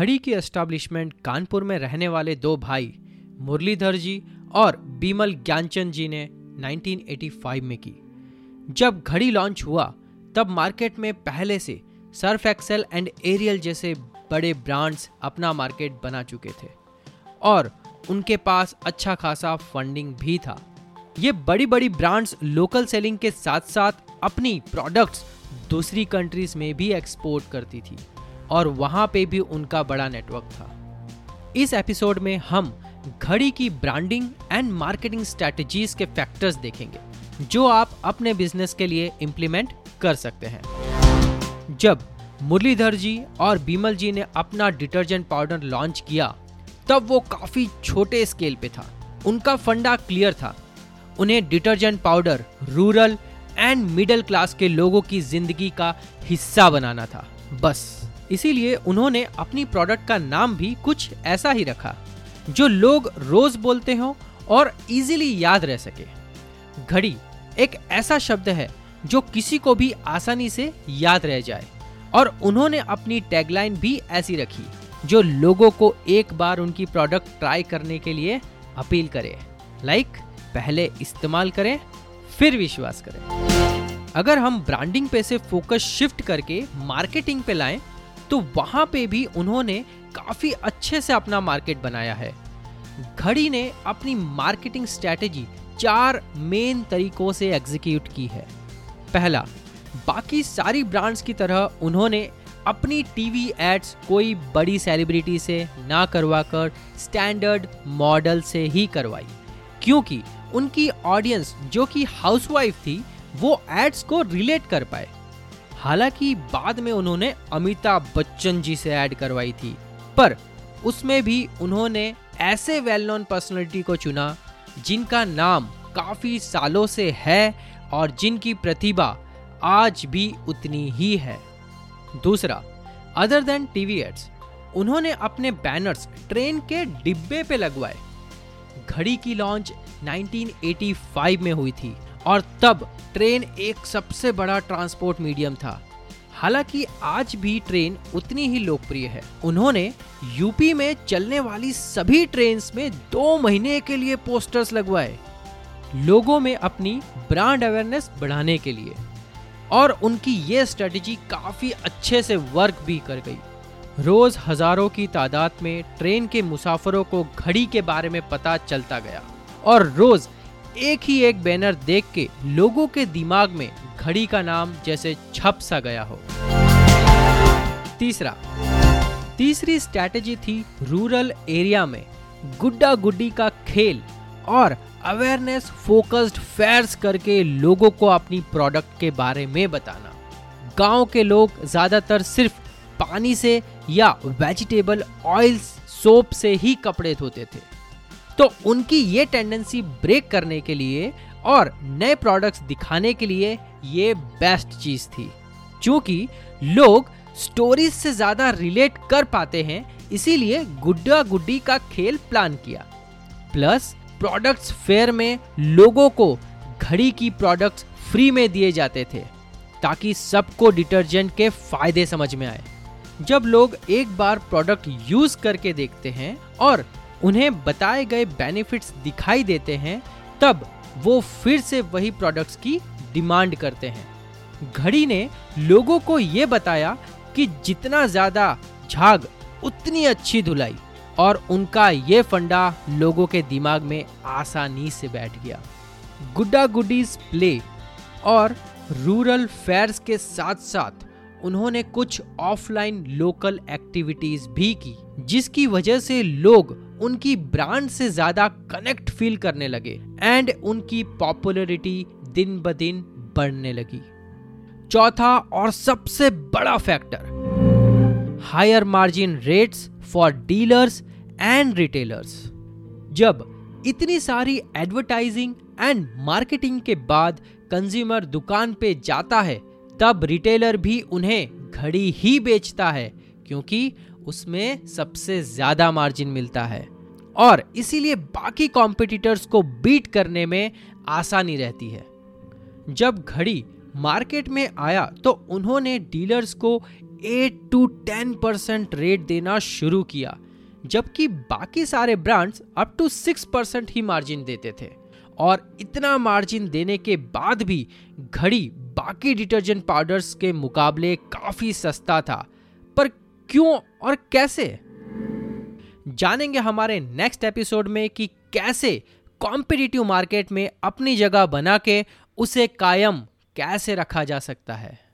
घड़ी की एस्टैब्लिशमेंट कानपुर में रहने वाले दो भाई, मुरलीधर जी और बीमल ज्ञानचंद जी ने 1985 में की। जब घड़ी लॉन्च हुआ, तब मार्केट में पहले से सर्फ एक्सेल एंड एरियल जैसे बड़े ब्रांड्स अपना मार्केट बना चुके थे और उनके पास अच्छा खासा फंडिंग भी था। ये बड़ी बड़ी ब्रांड्स लोकल सेलिंग के साथ साथ अपनी प्रोडक्ट्स दूसरी कंट्रीज़ में भी एक्सपोर्ट करती थी। और वहाँ पे भी उनका बड़ा नेटवर्क था। इस एपिसोड में हम घड़ी की ब्रांडिंग एंड मार्केटिंग स्ट्रेटजीज के फैक्टर्स देखेंगे, जो आप अपने बिज़नेस के लिए इम्प्लीमेंट कर सकते हैं। जब मुरलीधर जी और बीमल जी ने अपना डिटर्जेंट पाउडर लॉन्च किया, तब वो काफ़ी छोटे स्केल पे था। उनका फंडा क्लियर था। उन्हें detergent powder rural and middle class के लोगों की ज़िंदगी का हिस्सा बनाना था। बस। इसीलिए उन्होंने अपनी प्रोडक्ट का नाम भी कुछ ऐसा ही रखा, जो लोग रोज बोलते हो और इजीली याद रह सके। घड़ी एक ऐसा शब्द है जो किसी को भी आसानी से याद रह जाए, और उन्होंने अपनी टैगलाइन भी ऐसी रखी, जो लोगों को एक बार उनकी प्रोडक्ट ट्राई करने के लिए अपील करे। लाइक पहले इस्तेमाल करें, फिर विश्वास करें। अगर हम ब्रांडिंग पे से फोकस शिफ्ट करके मार्केटिंग पे लाएँ तो वहाँ पे भी उन्होंने काफ़ी अच्छे से अपना मार्केट बनाया है। घड़ी ने अपनी मार्केटिंग स्ट्रेटेजी चार मेन तरीकों से एग्जीक्यूट की है। पहला, बाकी सारी ब्रांड्स की तरह उन्होंने अपनी टीवी एड्स कोई बड़ी सेलिब्रिटी से ना करवाकर स्टैंडर्ड मॉडल से ही करवाई, क्योंकि उनकी ऑडियंस जो कि हाउसवाइफ थी, वो एड्स को रिलेट कर पाए। हालाँकि बाद में उन्होंने अमिताभ बच्चन जी से ऐड करवाई थी, पर उसमें भी उन्होंने ऐसे वेल नोन पर्सनैलिटी को चुना, जिनका नाम काफ़ी सालों से है और जिनकी प्रतिभा आज भी उतनी ही है। दूसरा अदर देन टीवी एड्स उन्होंने अपने बैनर्स ट्रेन के डिब्बे पे लगवाए। घड़ी की लॉन्च 1985 में हुई थी और तब ट्रेन एक सबसे बड़ा ट्रांसपोर्ट मीडियम था। हालाँकि आज भी ट्रेन उतनी ही लोकप्रिय है। उन्होंने यूपी में चलने वाली सभी ट्रेन में दो महीने के लिए पोस्टर्स लगवाए, लोगों में अपनी ब्रांड अवेयरनेस बढ़ाने के लिए। और उनकी ये स्ट्रेटजी काफ़ी अच्छे से वर्क भी कर गई। रोज हज़ारों की तादाद में ट्रेन के मुसाफरों को घड़ी के बारे में पता चलता गया और रोज एक ही एक बैनर देख के लोगों के दिमाग में घड़ी का नाम जैसे छप सा गया हो। तीसरा, तीसरी स्ट्रैटेजी थी रूरल एरिया में गुड्डा गुड्डी का खेल और अवेयरनेस फोकस्ड फेयर्स करके लोगों को अपनी प्रोडक्ट के बारे में बताना। गाँव के लोग ज़्यादातर सिर्फ़ पानी से या वेजिटेबल ऑयल्स सोप से ही कपड़े धोते थे। तो उनकी ये टेंडेंसी ब्रेक करने के लिए और नए प्रोडक्ट्स दिखाने के लिए ये बेस्ट चीज़ थी। क्योंकि लोग स्टोरीज से ज़्यादा रिलेट कर पाते हैं, इसीलिए गुड्डा गुड्डी का खेल प्लान किया। प्लस प्रोडक्ट्स फेयर में लोगों को घड़ी की प्रोडक्ट्स फ्री में दिए जाते थे, ताकि सबको डिटर्जेंट के फ़ायदे समझ में आए। जब लोग एक बार प्रोडक्ट यूज़ करके देखते हैं और उन्हें बताए गए बेनिफिट्स दिखाई देते हैं, तब वो फिर से वही प्रोडक्ट्स की डिमांड करते हैं। घड़ी ने लोगों को ये बताया कि जितना ज़्यादा झाग, उतनी अच्छी धुलाई, और उनका ये फंडा लोगों के दिमाग में आसानी से बैठ गया। गुड्डा गुडीज प्ले और रूरल फेयर्स के साथ साथ उन्होंने कुछ ऑफलाइन लोकल एक्टिविटीज़ भी की, जिसकी वजह से लोग उनकी ब्रांड से ज़्यादा कनेक्ट फील करने लगे एंड उनकी पॉपुलैरिटी दिन ब दिन बढ़ने लगी। चौथा और सबसे बड़ा factor higher margin rates for dealers and retailers जब इतनी सारी एडवर्टाइजिंग एंड मार्केटिंग के बाद कंज्यूमर दुकान पे जाता है, तब रिटेलर भी उन्हें घड़ी ही बेचता है, क्योंकि उसमें सबसे ज़्यादा मार्जिन मिलता है। और इसीलिए बाकी कॉम्पिटिटर्स को बीट करने में आसानी रहती है। जब घड़ी मार्केट में आया तो उन्होंने डीलर्स को 8 टू 10 परसेंट रेट देना शुरू किया, जबकि बाकी सारे ब्रांड्स अप टू 6 परसेंट ही मार्जिन देते थे। और इतना मार्जिन देने के बाद भी घड़ी बाकी डिटर्जेंट पाउडर्स के मुकाबले काफ़ी सस्ता था, पर क्यों और कैसे? जानेंगे हमारे नेक्स्ट एपिसोड में कि कैसे कॉम्पिटिटिव मार्केट में अपनी जगह बना के उसे कायम कैसे रखा जा सकता है।